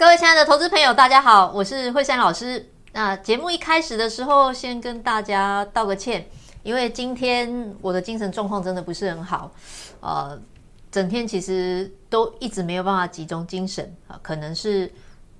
各位亲爱的投资朋友，大家好，我是惠珊老师。那节目一开始的时候，先跟大家道个歉，因为今天我的精神状况真的不是很好，呃，整天其实都一直没有办法集中精神啊，可能是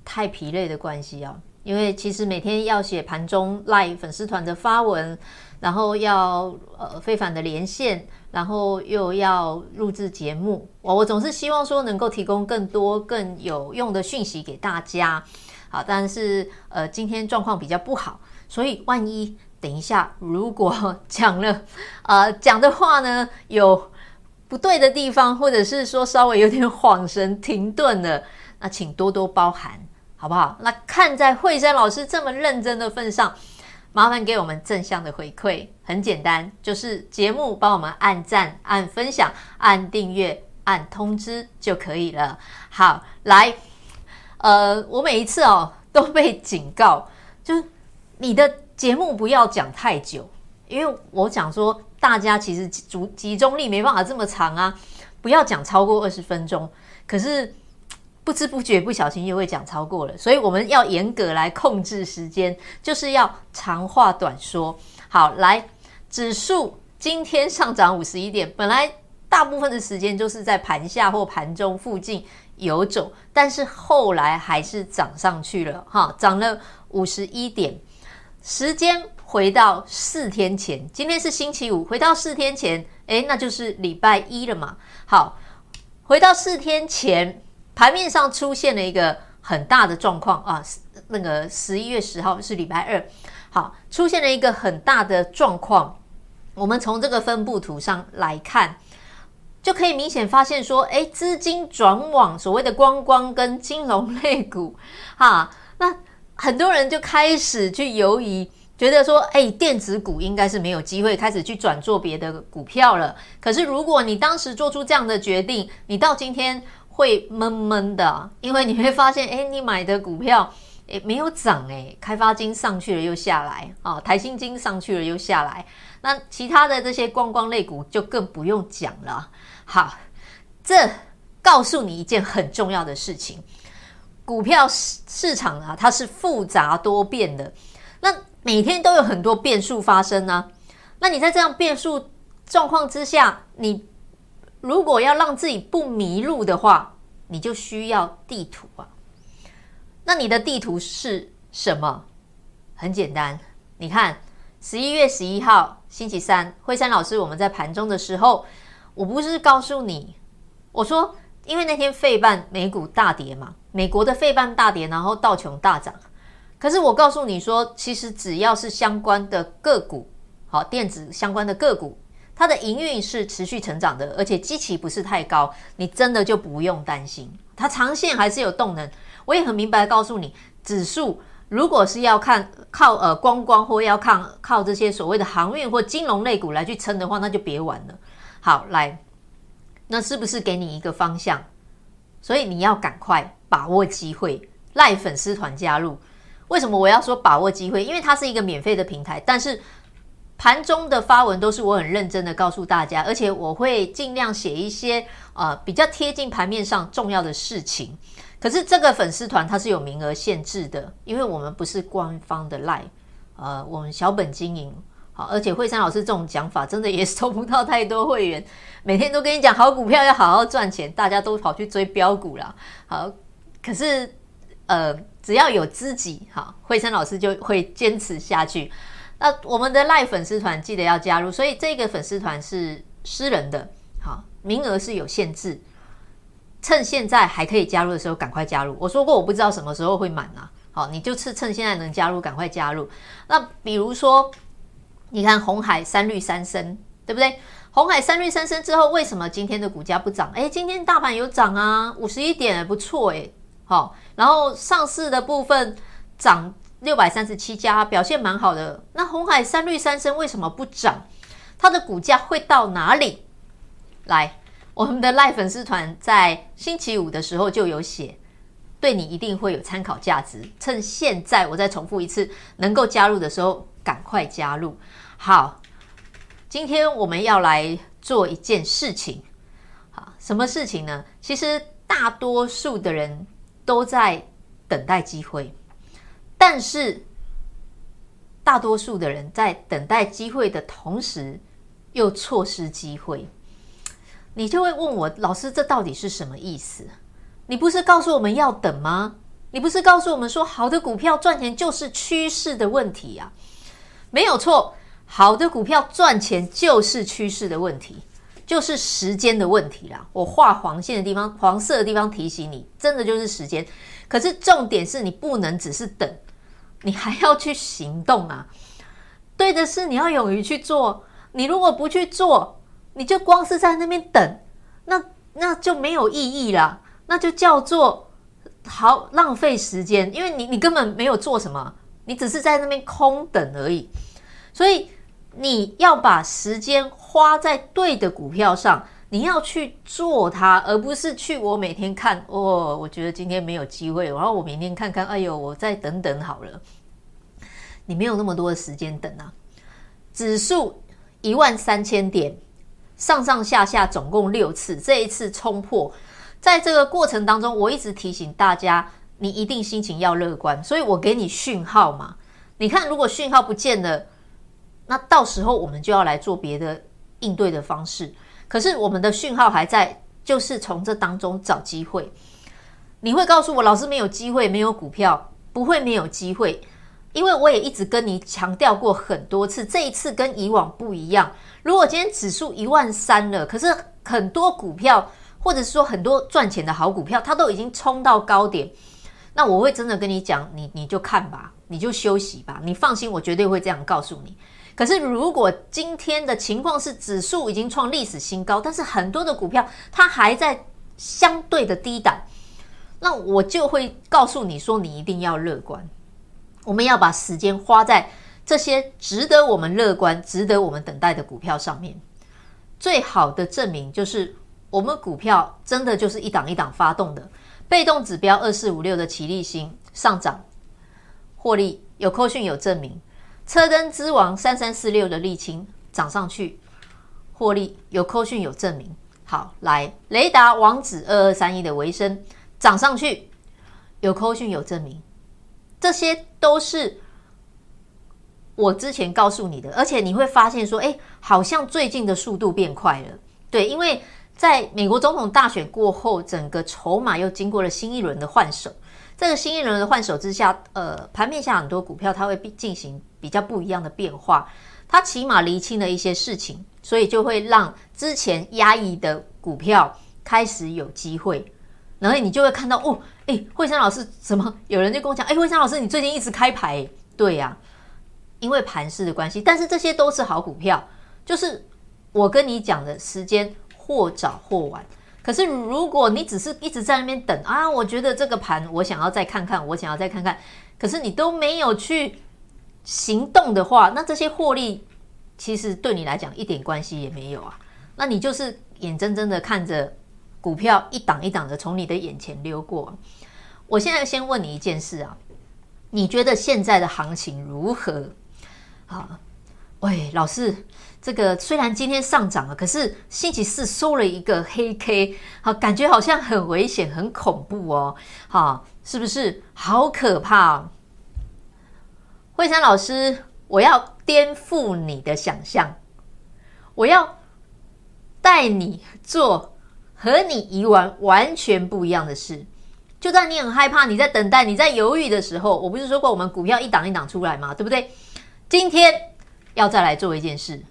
太疲累的关系啊。因为其实每天要写盘中 Line 粉丝团的发文，然后要呃非凡的连线。然后又要录制节目，我我总是希望说能够提供更多更有用的讯息给大家，好，但是呃今天状况比较不好，所以万一等一下如果讲了呃讲的话呢有不对的地方，或者是说稍微有点恍神停顿了，那请多多包涵，好不好？那看在惠珊老师这么认真的份上。麻烦给我们正向的回馈，很简单，就是节目帮我们按赞、按分享、按订阅、按通知就可以了。好，来，呃，我每一次哦都被警告，就是你的节目不要讲太久，因为我讲说大家其实集集中力没办法这么长啊，不要讲超过二十分钟。可是。不知不觉，不小心又会讲超过了，所以我们要严格来控制时间，就是要长话短说。好，来，指数今天上涨五十一点，本来大部分的时间就是在盘下或盘中附近游走，但是后来还是涨上去了，哈，涨了五十一点。时间回到四天前，今天是星期五，回到四天前，诶，那就是礼拜一了嘛。好，回到四天前。盘面上出现了一个很大的状况啊，那个十一月十号是礼拜二，好，出现了一个很大的状况。我们从这个分布图上来看，就可以明显发现说，哎，资金转往所谓的观光跟金融类股，哈，那很多人就开始去犹疑，觉得说，哎，电子股应该是没有机会，开始去转做别的股票了。可是如果你当时做出这样的决定，你到今天。会闷闷的，因为你会发现，哎，你买的股票，哎，没有涨，哎，开发金上去了又下来，啊，台新金上去了又下来，那其他的这些观光类股就更不用讲了。好，这告诉你一件很重要的事情，股票市市场啊，它是复杂多变的，那每天都有很多变数发生呢，啊，那你在这样变数状况之下，你。如果要让自己不迷路的话，你就需要地图啊。那你的地图是什么？很简单，你看十一月十一号星期三，惠山老师我们在盘中的时候，我不是告诉你，我说因为那天费半美股大跌嘛，美国的费半大跌，然后道琼大涨。可是我告诉你说，其实只要是相关的个股，好，电子相关的个股。它的营运是持续成长的，而且基期不是太高，你真的就不用担心，它长线还是有动能。我也很明白告诉你，指数如果是要看靠呃观光或要看靠这些所谓的航运或金融类股来去撑的话，那就别玩了。好，来，那是不是给你一个方向？所以你要赶快把握机会，赖粉丝团加入。为什么我要说把握机会？因为它是一个免费的平台，但是。盘中的发文都是我很认真的告诉大家，而且我会尽量写一些呃比较贴近盘面上重要的事情。可是这个粉丝团它是有名额限制的，因为我们不是官方的 LINE，呃，我们小本经营，好，而且惠山老师这种讲法真的也收不到太多会员，每天都跟你讲好股票要好好赚钱，大家都跑去追标股了，好，可是呃只要有知己，好，惠山老师就会坚持下去。那我们的赖粉丝团记得要加入，所以这个粉丝团是私人的，好，名额是有限制，趁现在还可以加入的时候赶快加入。我说过我不知道什么时候会满啊，好，你就是趁现在能加入赶快加入。那比如说，你看红海三绿三升，对不对？红海三绿三升之后，为什么今天的股价不涨？诶，今天大盘有涨啊，五十一点不错诶，好，然后上市的部分涨。六百三十七家表现蛮好的，那红海三绿三升为什么不涨？它的股价会到哪里？来，我们的赖粉丝团在星期五的时候就有写，对你一定会有参考价值。趁现在我再重复一次，能够加入的时候赶快加入。好，今天我们要来做一件事情。好，什么事情呢？其实大多数的人都在。等待机会，但是大多数的人在等待机会的同时，又错失机会。你就会问我，老师，这到底是什么意思？你不是告诉我们要等吗？你不是告诉我们说，好的股票赚钱就是趋势的问题呀？没有错，好的股票赚钱就是趋势的问题。就是时间的问题啦。我画黄线的地方，黄色的地方提醒你，真的就是时间。可是重点是你不能只是等，你还要去行动啊！对的事你要勇于去做。你如果不去做，你就光是在那边等，那那就没有意义了。那就叫做好浪费时间，因为你你根本没有做什么，你只是在那边空等而已。所以。你要把时间花在对的股票上，你要去做它，而不是去我每天看哦，我觉得今天没有机会，然后我明天看看，哎呦，我再等等好了。你没有那么多的时间等啊！指数一万三千点，上上下下总共六次，这一次冲破，在这个过程当中，我一直提醒大家，你一定心情要乐观，所以我给你讯号嘛。你看，如果讯号不见了。那到时候我们就要来做别的应对的方式。可是我们的讯号还在，就是从这当中找机会。你会告诉我，老师没有机会，没有股票，不会没有机会，因为我也一直跟你强调过很多次，这一次跟以往不一样。如果今天指数一万三了，可是很多股票，或者是说很多赚钱的好股票，它都已经冲到高点，那我会真的跟你讲，你你就看吧，你就休息吧，你放心，我绝对会这样告诉你。可是，如果今天的情况是指数已经创历史新高，但是很多的股票它还在相对的低档，那我就会告诉你说，你一定要乐观。我们要把时间花在这些值得我们乐观、值得我们等待的股票上面。最好的证明就是，我们股票真的就是一档一档发动的。被动指标二四五六的奇力新上涨，获利有扣讯有证明。车灯之王三三四六的沥青涨上去，获利有扣讯有证明。好，来雷达王子二二三一的维生涨上去，有扣讯有证明。这些都是我之前告诉你的，而且你会发现说，哎，好像最近的速度变快了。对，因为在美国总统大选过后，整个筹码又经过了新一轮的换手。这个新一轮的换手之下，呃，盘面下很多股票它会进行比较不一样的变化，它起码厘清了一些事情，所以就会让之前压抑的股票开始有机会，然后你就会看到哦，诶，惠山老师怎么有人就跟我讲，诶，惠山老师你最近一直开牌，对呀，因为盘势的关系，但是这些都是好股票，就是我跟你讲的时间或早或晚。可是，如果你只是一直在那边等啊，我觉得这个盘我想要再看看，我想要再看看，可是你都没有去行动的话，那这些获利其实对你来讲一点关系也没有啊。那你就是眼睁睁的看着股票一档一档的从你的眼前溜过。我现在先问你一件事啊，你觉得现在的行情如何？啊，喂，老师。这个虽然今天上涨了，可是星期四收了一个黑 K，好，感觉好像很危险、很恐怖哦，好，是不是？好可怕哦！惠珊老师，我要颠覆你的想象，我要带你做和你以往完全不一样的事。就在你很害怕、你在等待、你在犹豫的时候，我不是说过我们股票一档一档出来吗？对不对？今天要再来做一件事。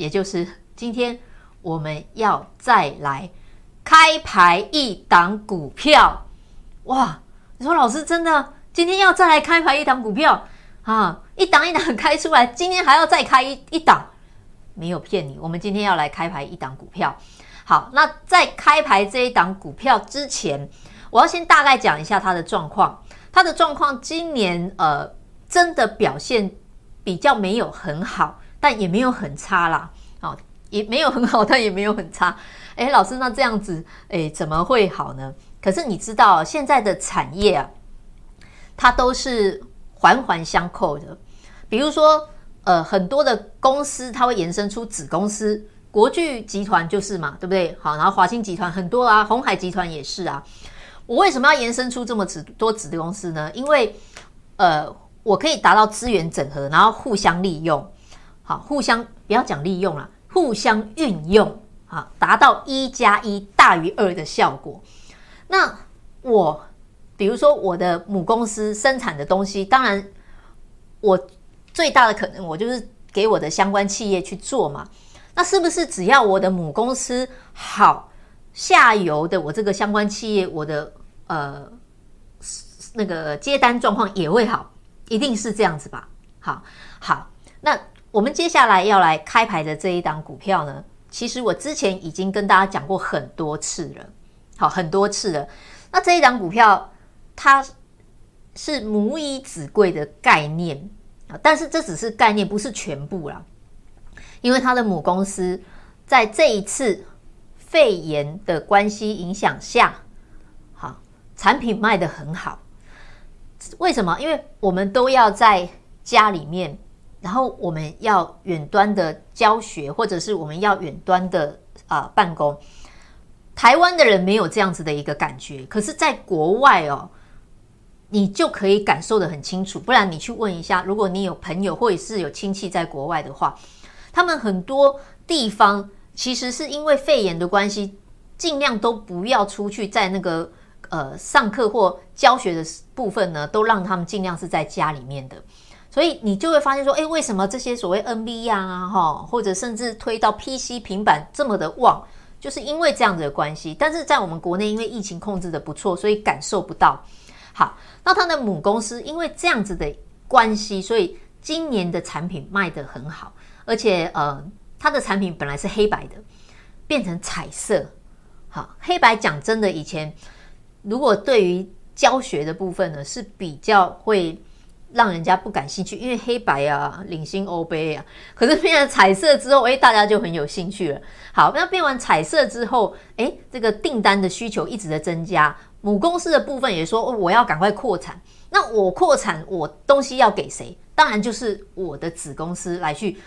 也就是今天我们要再来开牌一档股票，哇！你说老师真的今天要再来开牌一档股票啊？一档一档开出来，今天还要再开一一档，没有骗你。我们今天要来开牌一档股票。好，那在开牌这一档股票之前，我要先大概讲一下它的状况。它的状况今年呃真的表现比较没有很好。但也没有很差啦，好，也没有很好，但也没有很差。诶，老师，那这样子，诶，怎么会好呢？可是你知道，现在的产业啊，它都是环环相扣的。比如说，呃，很多的公司它会延伸出子公司，国巨集团就是嘛，对不对？好，然后华兴集团很多啊，鸿海集团也是啊。我为什么要延伸出这么子多子的公司呢？因为呃，我可以达到资源整合，然后互相利用，好，互相不要讲利用了，互相运用，好，达到一加一大于二的效果。那我比如说我的母公司生产的东西，当然我最大的可能，我就是给我的相关企业去做嘛。那是不是只要我的母公司好，下游的我这个相关企业，我的呃那个接单状况也会好，一定是这样子吧？好，好，那我们接下来要来开牌的这一档股票呢，其实我之前已经跟大家讲过很多次了，好，很多次了。那这一档股票它是母以子贵的概念啊，但是这只是概念，不是全部啦。因为他的母公司在这一次肺炎的关系影响下，好，产品卖得很好。为什么？因为我们都要在家里面，然后我们要远端的教学，或者是我们要远端的啊、呃、办公。台湾的人没有这样子的一个感觉，可是在国外哦，你就可以感受得很清楚。不然你去问一下，如果你有朋友或者是有亲戚在国外的话。他们很多地方其实是因为肺炎的关系，尽量都不要出去，在那个呃上课或教学的部分呢，都让他们尽量是在家里面的。所以你就会发现说，诶，为什么这些所谓 NB 啊，哈，或者甚至推到 PC 平板这么的旺，就是因为这样子的关系。但是在我们国内，因为疫情控制的不错，所以感受不到。好，那他的母公司因为这样子的关系，所以今年的产品卖得很好。而且，呃，它的产品本来是黑白的，变成彩色。好，黑白讲真的，以前如果对于教学的部分呢，是比较会让人家不感兴趣，因为黑白啊，领先欧杯啊。可是变成彩色之后，哎，大家就很有兴趣了。好，那变完彩色之后，哎，这个订单的需求一直在增加。母公司的部分也说，哦，我要赶快扩产。那我扩产，我东西要给谁？当然就是我的子公司来去。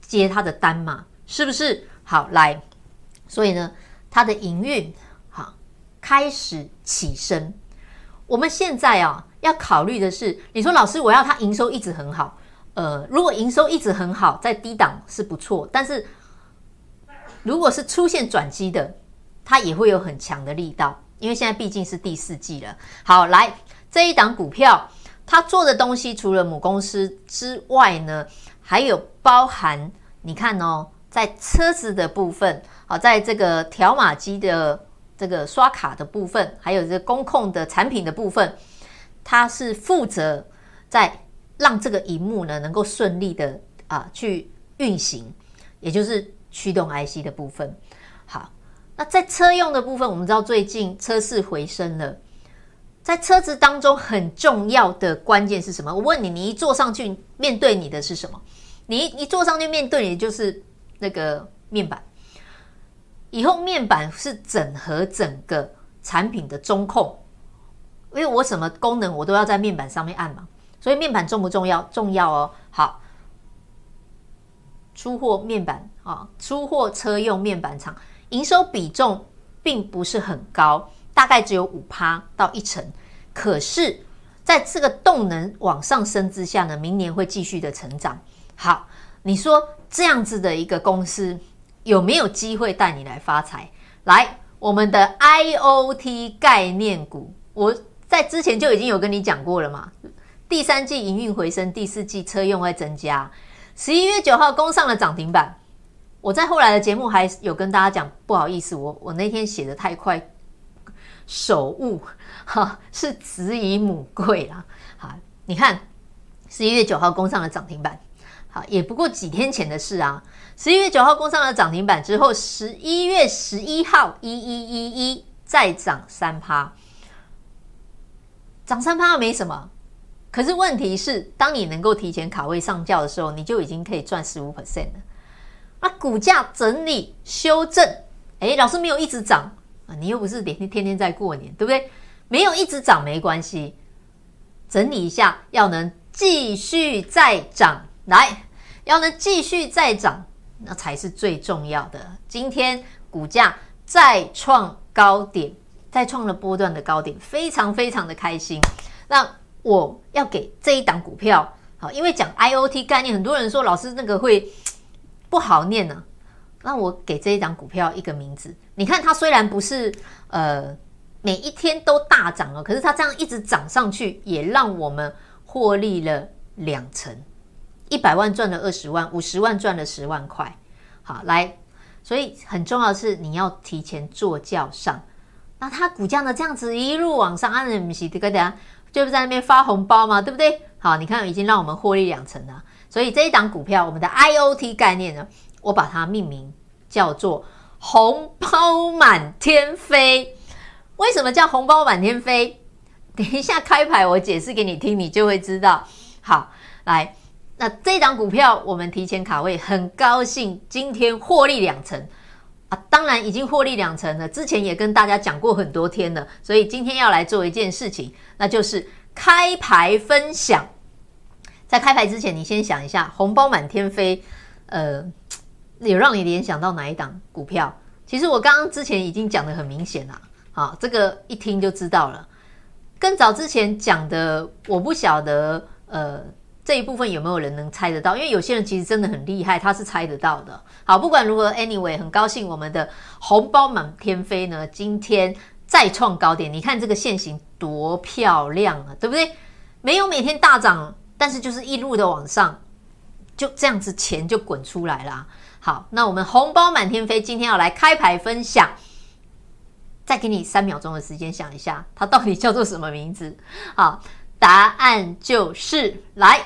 接他的单嘛，是不是？好，来，所以呢，他的营运好开始起身。我们现在啊，要考虑的是，你说老师，我要他营收一直很好。呃，如果营收一直很好，在低档是不错，但是如果是出现转机的，它也会有很强的力道，因为现在毕竟是第四季了。好，来这一档股票，它做的东西除了母公司之外呢，还有包含。你看哦，在车子的部分，好，在这个条码机的这个刷卡的部分，还有这个工控的产品的部分，它是负责在让这个荧幕呢能够顺利的啊去运行，也就是驱动 IC 的部分。好，那在车用的部分，我们知道最近车市回升了，在车子当中很重要的关键是什么？我问你，你一坐上去，面对你的是什么？你一坐上去，面对你就是那个面板。以后面板是整合整个产品的中控，因为我什么功能我都要在面板上面按嘛，所以面板重不重要？重要哦。好，出货面板啊，出货车用面板厂，营收比重并不是很高，大概只有五趴到一成。可是，在这个动能往上升之下呢，明年会继续的成长。好，你说这样子的一个公司有没有机会带你来发财？来，我们的 IoT 概念股，我在之前就已经有跟你讲过了嘛。第三季营运回升，第四季车用会增加。十一月九号攻上了涨停板。我在后来的节目还有跟大家讲，不好意思，我我那天写得太快，手误 哈，是子以母贵啦。好，你看十一月九号攻上了涨停板。好，也不过几天前的事啊。十一月九号攻上了涨停板之后，十一月十一号一一一一再涨三趴，涨三趴没什么。可是问题是，当你能够提前卡位上轿的时候，你就已经可以赚十五 percent 了。那股价整理修正，哎，老师没有一直涨啊，你又不是天天天天在过年，对不对？没有一直涨没关系，整理一下，要能继续再涨。来，要能继续再涨，那才是最重要的。今天股价再创高点，再创了波段的高点，非常非常的开心。那我要给这一档股票，好，因为讲 IOT 概念，很多人说老师那个会不好念呢、那我给这一档股票一个名字，你看它虽然不是呃每一天都大涨了，可是它这样一直涨上去，也让我们获利了两成，一百万赚了二十万，五十万赚了十万块。好，来，所以很重要的是你要提前坐轿上。那它股价呢这样子一路往上，按人不是这个的，就是在那边发红包嘛，对不对？好，你看已经让我们获利两成了。所以这一档股票，我们的 IOT 概念呢？我把它命名叫做“红包满天飞”。为什么叫“红包满天飞”？等一下开牌我解释给你听，你就会知道。好，来，那这档股票我们提前卡位，很高兴今天获利两成啊！当然已经获利两成了，之前也跟大家讲过很多天了，所以今天要来做一件事情，那就是开牌分享。在开牌之前，你先想一下“红包满天飞”，呃。有让你联想到哪一档股票？其实我刚刚之前已经讲得很明显了，好，这个一听就知道了。更早之前讲的，我不晓得，呃，这一部分有没有人能猜得到？因为有些人其实真的很厉害，他是猜得到的。好，不管如何，anyway，很高兴我们的红包满天飞呢，今天再创高点。你看这个线型多漂亮啊，对不对？没有每天大涨，但是就是一路的往上，就这样子钱就滚出来了。好，那我们红包满天飞，今天要来开牌分享。再给你三秒钟的时间想一下，它到底叫做什么名字？好，答案就是来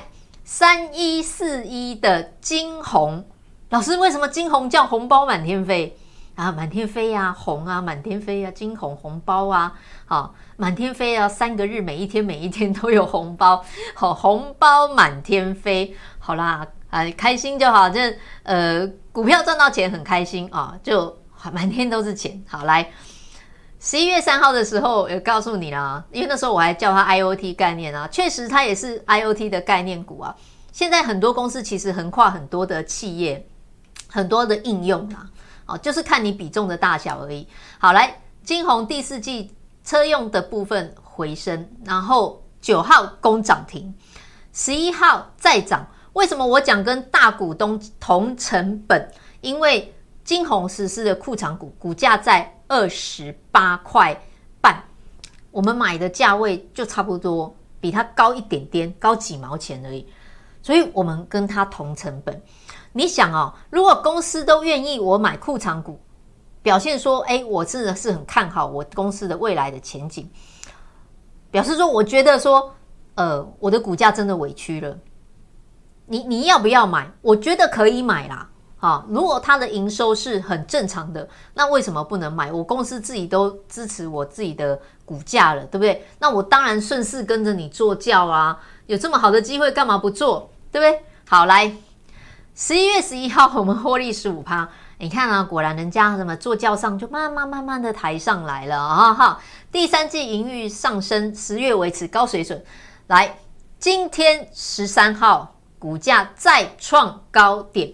三一四一的金红。老师，为什么金红叫红包满天飞啊？满天飞呀、红啊，满天飞啊，金红红包啊，好，满天飞啊，三个日每一天每一天都有红包，好，红包满天飞。好啦。啊，开心就好，这呃，股票赚到钱很开心啊，就满天都是钱。好，来十一月三号的时候，有告诉你啦，因为那时候我还叫它 IOT 概念啊，确实它也是 IOT 的概念股啊。现在很多公司其实横跨很多的企业，很多的应用啊，哦，就是看你比重的大小而已。好，来晶宏第四季车用的部分回升，然后九号攻涨停，十一号再涨。为什么我讲跟大股东同成本？因为晶宏实施的库藏股股价在二十八块半，我们买的价位就差不多比它高一点点，高几毛钱而已，所以我们跟它同成本。你想哦，如果公司都愿意我买库藏股，表现说，哎，我真的是很看好我公司的未来的前景，表示说，我觉得说，呃，我的股价真的委屈了。你你要不要买？我觉得可以买啦，啊，如果它的营收是很正常的，那为什么不能买？我公司自己都支持我自己的股价了，对不对？那我当然顺势跟着你做轿啊！有这么好的机会，干嘛不做？对不对？好，来十一月十一号，我们获利十五趴。你看啊，果然人家什么坐轿上就慢慢慢慢的抬上来了啊！哈，第三季盈余上升，十月维持高水准。来，今天十三号。股价再创高点，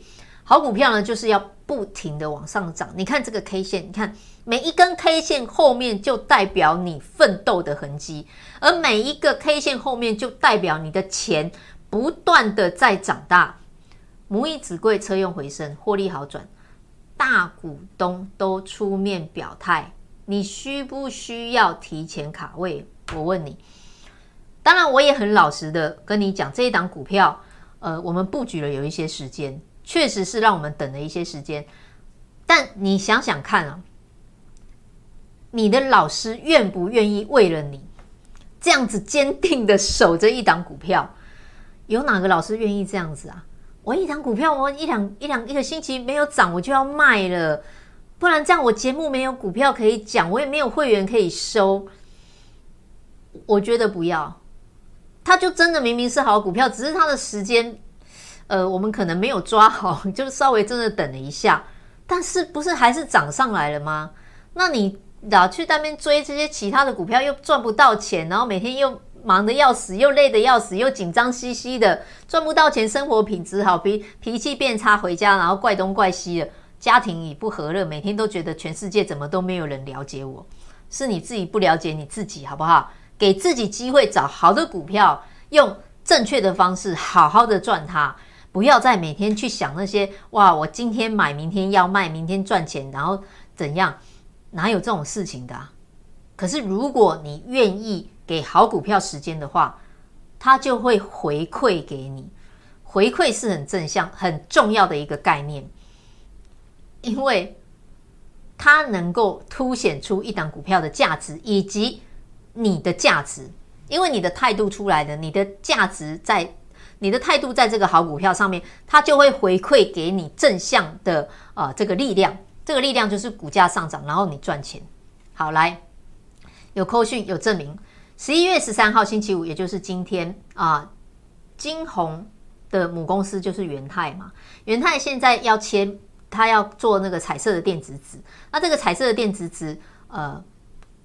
好股票呢，就是要不停的往上涨。你看这个 K 线，你看每一根 K 线后面就代表你奋斗的痕迹，而每一个 K 线后面就代表你的钱不断的在长大。母以子贵，车用回升，获利好转，大股东都出面表态，你需不需要提前卡位？我问你。当然，我也很老实的跟你讲，这一档股票。呃，我们布局了有一些时间，确实是让我们等了一些时间。但你想想看啊，你的老师愿不愿意为了你这样子坚定的守着一档股票？有哪个老师愿意这样子啊？我一档股票，我一两一两一个星期没有涨，我就要卖了，不然这样我节目没有股票可以讲，我也没有会员可以收。我觉得不要。他就真的明明是好股票，只是他的时间，呃，我们可能没有抓好，就稍微真的等了一下，但是不是还是涨上来了吗？那你老去那边追这些其他的股票，又赚不到钱，然后每天又忙得要死，又累得要死，又紧张兮兮的，赚不到钱，生活品质好，脾脾气变差，回家然后怪东怪西的，家庭也不和乐，每天都觉得全世界怎么都没有人了解我，是你自己不了解你自己，好不好？给自己机会找好的股票，用正确的方式好好的赚它，不要再每天去想那些哇，我今天买，明天要卖，明天赚钱，然后怎样？哪有这种事情的？可是如果你愿意给好股票时间的话，它就会回馈给你。回馈是很正向、很重要的一个概念，因为它能够凸显出一档股票的价值以及你的价值。因为你的态度出来的，你的价值在你的态度在这个好股票上面，它就会回馈给你正向的、呃、这个力量。这个力量就是股价上涨，然后你赚钱。好，来。有扣讯有证明，十一月十三号星期五，也就是今天啊，金红的母公司就是元泰嘛。元泰现在要签，他要做那个彩色的电子纸。那这个彩色的电子纸，呃，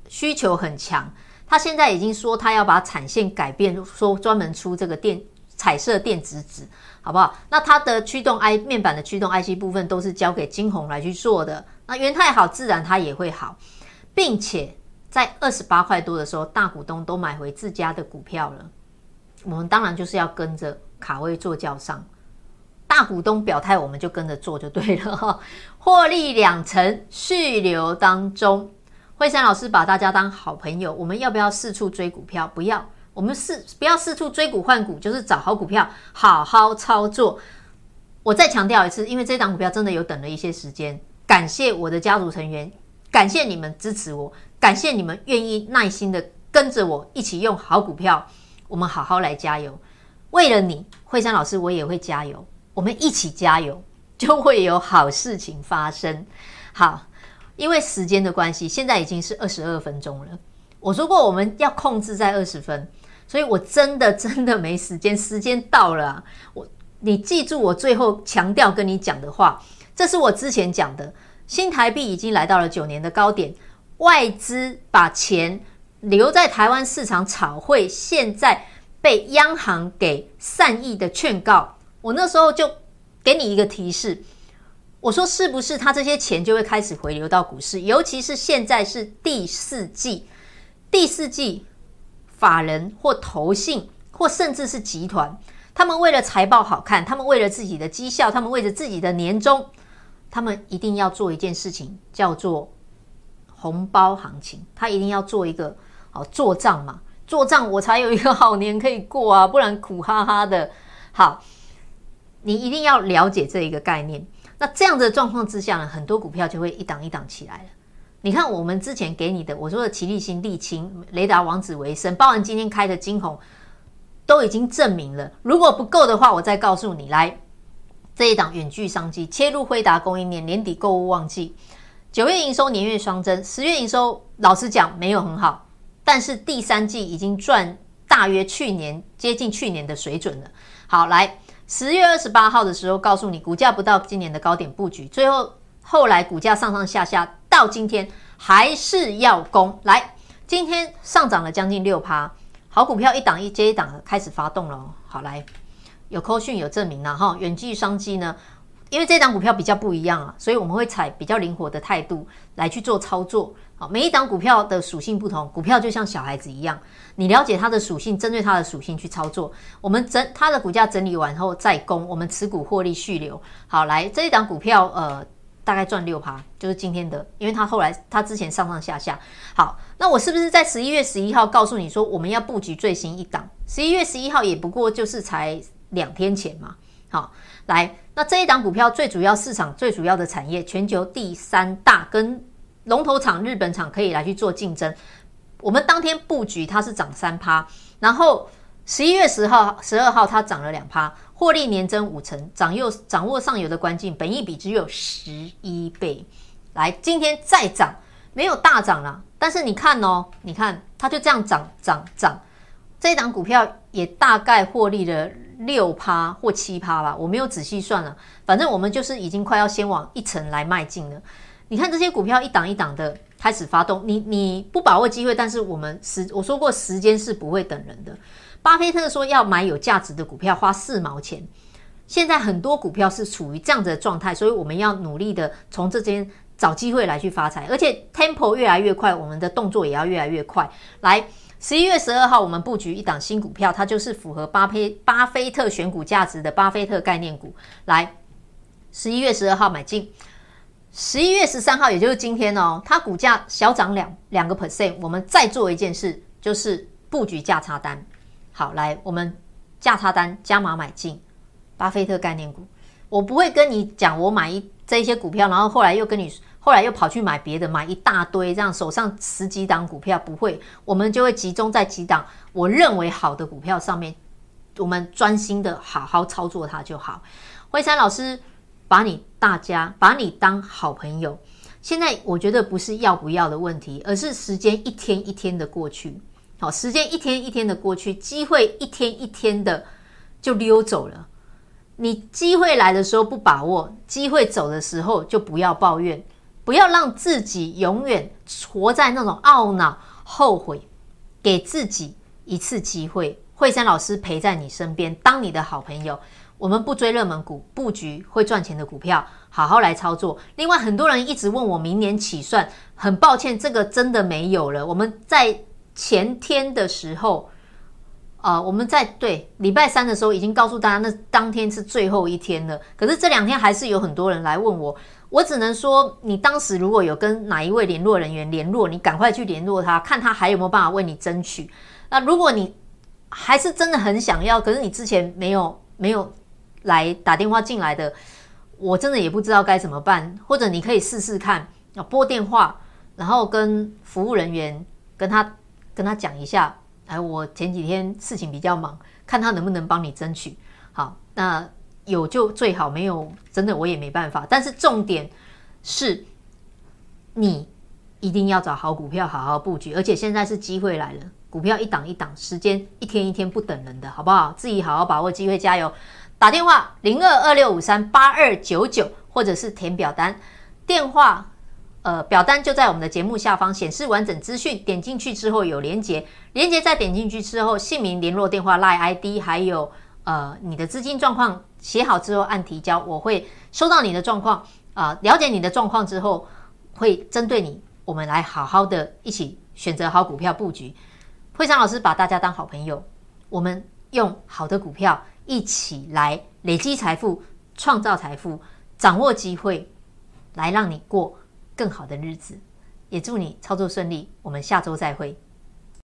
需求很强。他现在已经说他要把产线改变，说专门出这个电彩色电子纸，好不好？那它的驱动 I 面板的驱动 IC 部分都是交给金宏来去做的。那元太好，自然它也会好，并且。在二十八块多的时候，大股东都买回自家的股票了。我们当然就是要跟着卡位做轿上，大股东表态，我们就跟着做就对了哈。获利两成续留当中，惠珊老师把大家当好朋友，我们要不要四处追股票？不要，我们四不要四处追股换股，就是找好股票，好好操作。我再强调一次，因为这档股票真的有等了一些时间，感谢我的家族成员，感谢你们支持我。感谢你们愿意耐心的跟着我一起用好股票，我们好好来加油。为了你，惠珊老师，我也会加油。我们一起加油，就会有好事情发生。好，因为时间的关系，现在已经是二十二分钟了。我说过我们要控制在二十分，所以我真的真的没时间。时间到了，我你记住我最后强调跟你讲的话，这是我之前讲的，新台币已经来到了九年的高点。外资把钱留在台湾市场炒汇，现在被央行给善意的劝告。我那时候就给你一个提示，我说是不是他这些钱就会开始回流到股市？尤其是现在是第四季，第四季法人或投信或甚至是集团，他们为了财报好看，他们为了自己的绩效，他们为了自己的年终，他们一定要做一件事情，叫做。红包行情，他一定要做一个好做账嘛，做账我才有一个好年可以过啊，不然苦哈哈的。好，你一定要了解这一个概念。那这样的状况之下呢，很多股票就会一档一档起来了。你看我们之前给你的，我说的奇力新、沥青、雷达王子、为生，包含今天开的金红，都已经证明了。如果不够的话，我再告诉你，来这一档远距商机切入辉达供应链，年底购物旺季。九月营收年月双增，十月营收老实讲没有很好，但是第三季已经赚大约去年接近去年的水准了。好，来十月二十八号的时候告诉你，股价不到今年的高点布局，最后后来股价上上下下，到今天还是要攻。来，今天上涨了将近六趴，好股票一档一接一档的开始发动了。好，来有扣讯有证明了哈，远距商机呢？因为这档股票比较不一样啊，所以我们会采比较灵活的态度来去做操作。好，每一档股票的属性不同，股票就像小孩子一样，你了解它的属性，针对它的属性去操作。我们整它的股价整理完后再攻，我们持股获利续留。好，来这一档股票，呃，大概赚六趴，就是今天的，因为它后来它之前上上下下。好，那我是不是在十一月十一号告诉你说我们要布局最新一档？十一月十一号也不过就是才两天前嘛。好，来。那这一档股票最主要市场最主要的产业，全球第三大跟龙头厂日本厂可以来去做竞争。我们当天布局它是涨三趴，然后十一月十号、十二号它涨了两趴，获利年增五成，掌握掌握上游的关键，本益比只有十一倍。来，今天再涨，没有大涨了，但是你看哦，你看它就这样涨涨涨，这一档股票也大概获利了。六趴或七趴吧，我没有仔细算了，反正我们就是已经快要先往一层来迈进了。你看这些股票一档一档的开始发动，你你不把握机会，但是我们时我说过时间是不会等人的。巴菲特说要买有价值的股票，花四毛钱。现在很多股票是处于这样子的状态，所以我们要努力的从这边找机会来去发财，而且 tempo 越来越快，我们的动作也要越来越快。来，十一月十二号我们布局一档新股票，它就是符合巴菲巴菲特选股价值的巴菲特概念股。来，十一月十二号买进，十一月十三号也就是今天哦，它股价小涨两两个 percent，我们再做一件事，就是布局价差单。好，来我们价差单加码买进巴菲特概念股。我不会跟你讲，我买一这些股票，然后后来又跟你，后来又跑去买别的，买一大堆，这样手上十几档股票不会，我们就会集中在几档我认为好的股票上面，我们专心的好好操作它就好。惠珊老师把你大家把你当好朋友，现在我觉得不是要不要的问题，而是时间一天一天的过去，好，时间一天一天的过去，机会一天一天的就溜走了。你机会来的时候不把握，机会走的时候就不要抱怨，不要让自己永远活在那种懊恼、后悔。给自己一次机会，惠山老师陪在你身边，当你的好朋友。我们不追热门股，布局会赚钱的股票，好好来操作。另外，很多人一直问我明年起算，很抱歉，这个真的没有了。我们在前天的时候。呃，我们在对礼拜三的时候已经告诉大家，那当天是最后一天了。可是这两天还是有很多人来问我，我只能说，你当时如果有跟哪一位联络人员联络，你赶快去联络他，看他还有没有办法为你争取。那如果你还是真的很想要，可是你之前没有没有来打电话进来的，我真的也不知道该怎么办。或者你可以试试看，要拨电话，然后跟服务人员跟他跟他讲一下。哎，我前几天事情比较忙，看他能不能帮你争取。好，那有就最好，没有真的我也没办法。但是重点是，你一定要找好股票，好好布局。而且现在是机会来了，股票一档一档，时间一天一天不等人的，好不好？自己好好把握机会，加油！打电话零二二六五三八二九九，或者是填表单，电话。呃，表单就在我们的节目下方显示完整资讯，点进去之后有连结，连结再点进去之后，姓名、联络电话、LINE ID，还有呃你的资金状况写好之后按提交，我会收到你的状况啊、呃，了解你的状况之后，会针对你，我们来好好的一起选择好股票布局。惠珊老师把大家当好朋友，我们用好的股票一起来累积财富、创造财富、掌握机会，来让你过更好的日子，也祝你操作顺利。我们下周再会。